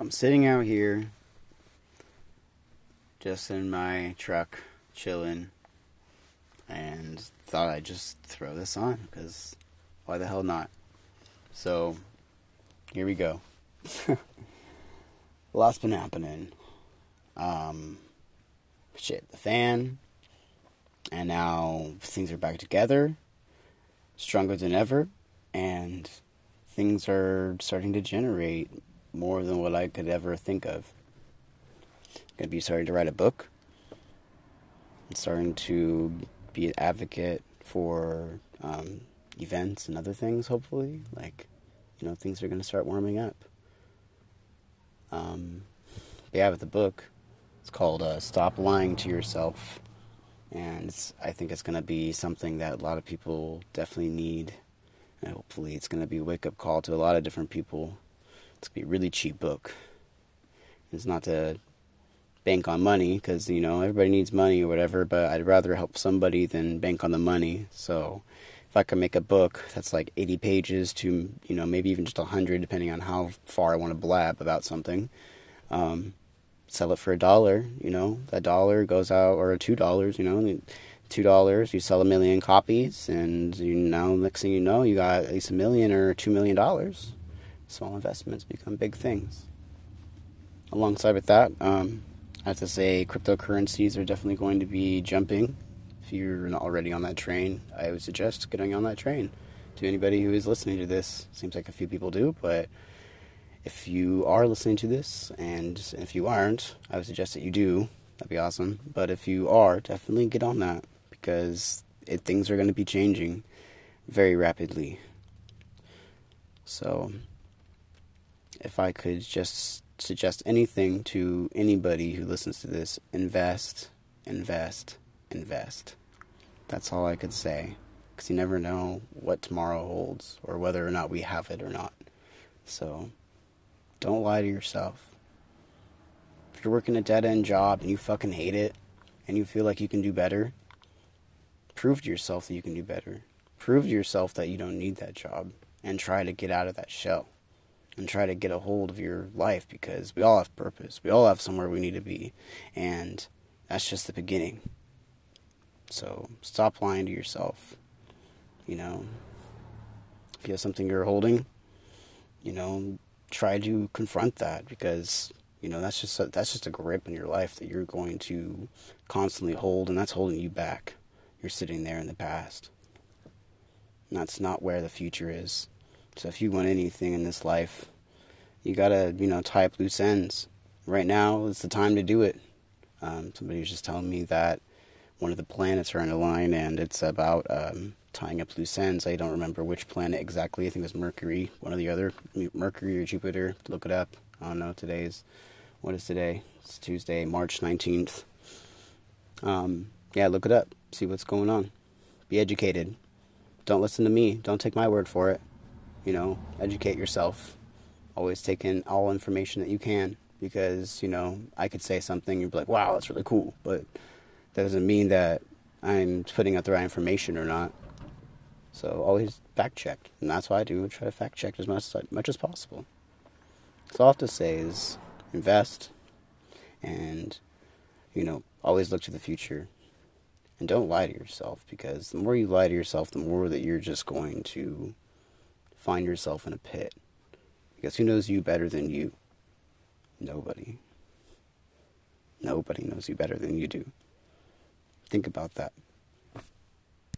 I'm sitting out here, just in my truck, chilling, and thought I'd just throw this on because why the hell not? So, here we go. Lot's been happening. Um, shit, the fan, and now things are back together, stronger than ever, and things are starting to generate more than what I could ever think of. I'm gonna be starting to write a book. I'm starting to be an advocate for um, events and other things. Hopefully, like you know, things are gonna start warming up. Um, yeah, with the book, it's called uh, "Stop Lying to Yourself," and I think it's gonna be something that a lot of people definitely need. And hopefully, it's gonna be a wake up call to a lot of different people it's gonna be a really cheap book. It's not to bank on money because you know everybody needs money or whatever, but I'd rather help somebody than bank on the money. So if I can make a book that's like 80 pages to you know maybe even just 100 depending on how far I want to blab about something, um, sell it for a dollar. You know that dollar goes out or two dollars. You know. Two dollars, you sell a million copies, and you know, next thing you know, you got at least a million or two million dollars small investments become big things. Alongside with that, um, I have to say cryptocurrencies are definitely going to be jumping. If you're not already on that train, I would suggest getting on that train. To anybody who is listening to this, seems like a few people do, but if you are listening to this, and if you aren't, I would suggest that you do. That'd be awesome. But if you are, definitely get on that because it, things are going to be changing very rapidly. So if I could just suggest anything to anybody who listens to this, invest, invest, invest. That's all I could say. Because you never know what tomorrow holds or whether or not we have it or not. So don't lie to yourself. If you're working a dead end job and you fucking hate it and you feel like you can do better, prove to yourself that you can do better. Prove to yourself that you don't need that job and try to get out of that shell and try to get a hold of your life because we all have purpose. We all have somewhere we need to be. And that's just the beginning. So stop lying to yourself. You know, if you have something you're holding, you know, try to confront that because you know that's just a, that's just a grip in your life that you're going to constantly hold, and that's holding you back. You're sitting there in the past. And that's not where the future is. So if you want anything in this life, you gotta, you know, tie up loose ends. Right now is the time to do it. Um, somebody was just telling me that one of the planets are in a line, and it's about um, tying up loose ends. I don't remember which planet exactly. I think it was Mercury, one or the other, Mercury or Jupiter. Look it up. I don't know. Today's what is today? It's Tuesday, March nineteenth. Um, yeah, look it up. See what's going on. Be educated. Don't listen to me. Don't take my word for it you know, educate yourself. Always take in all information that you can because, you know, I could say something, you'd be like, wow, that's really cool. But that doesn't mean that I'm putting out the right information or not. So always fact check. And that's what I do. I try to fact check as much, as much as possible. So all I have to say is invest and, you know, always look to the future. And don't lie to yourself because the more you lie to yourself, the more that you're just going to find yourself in a pit. Because who knows you better than you? Nobody. Nobody knows you better than you do. Think about that.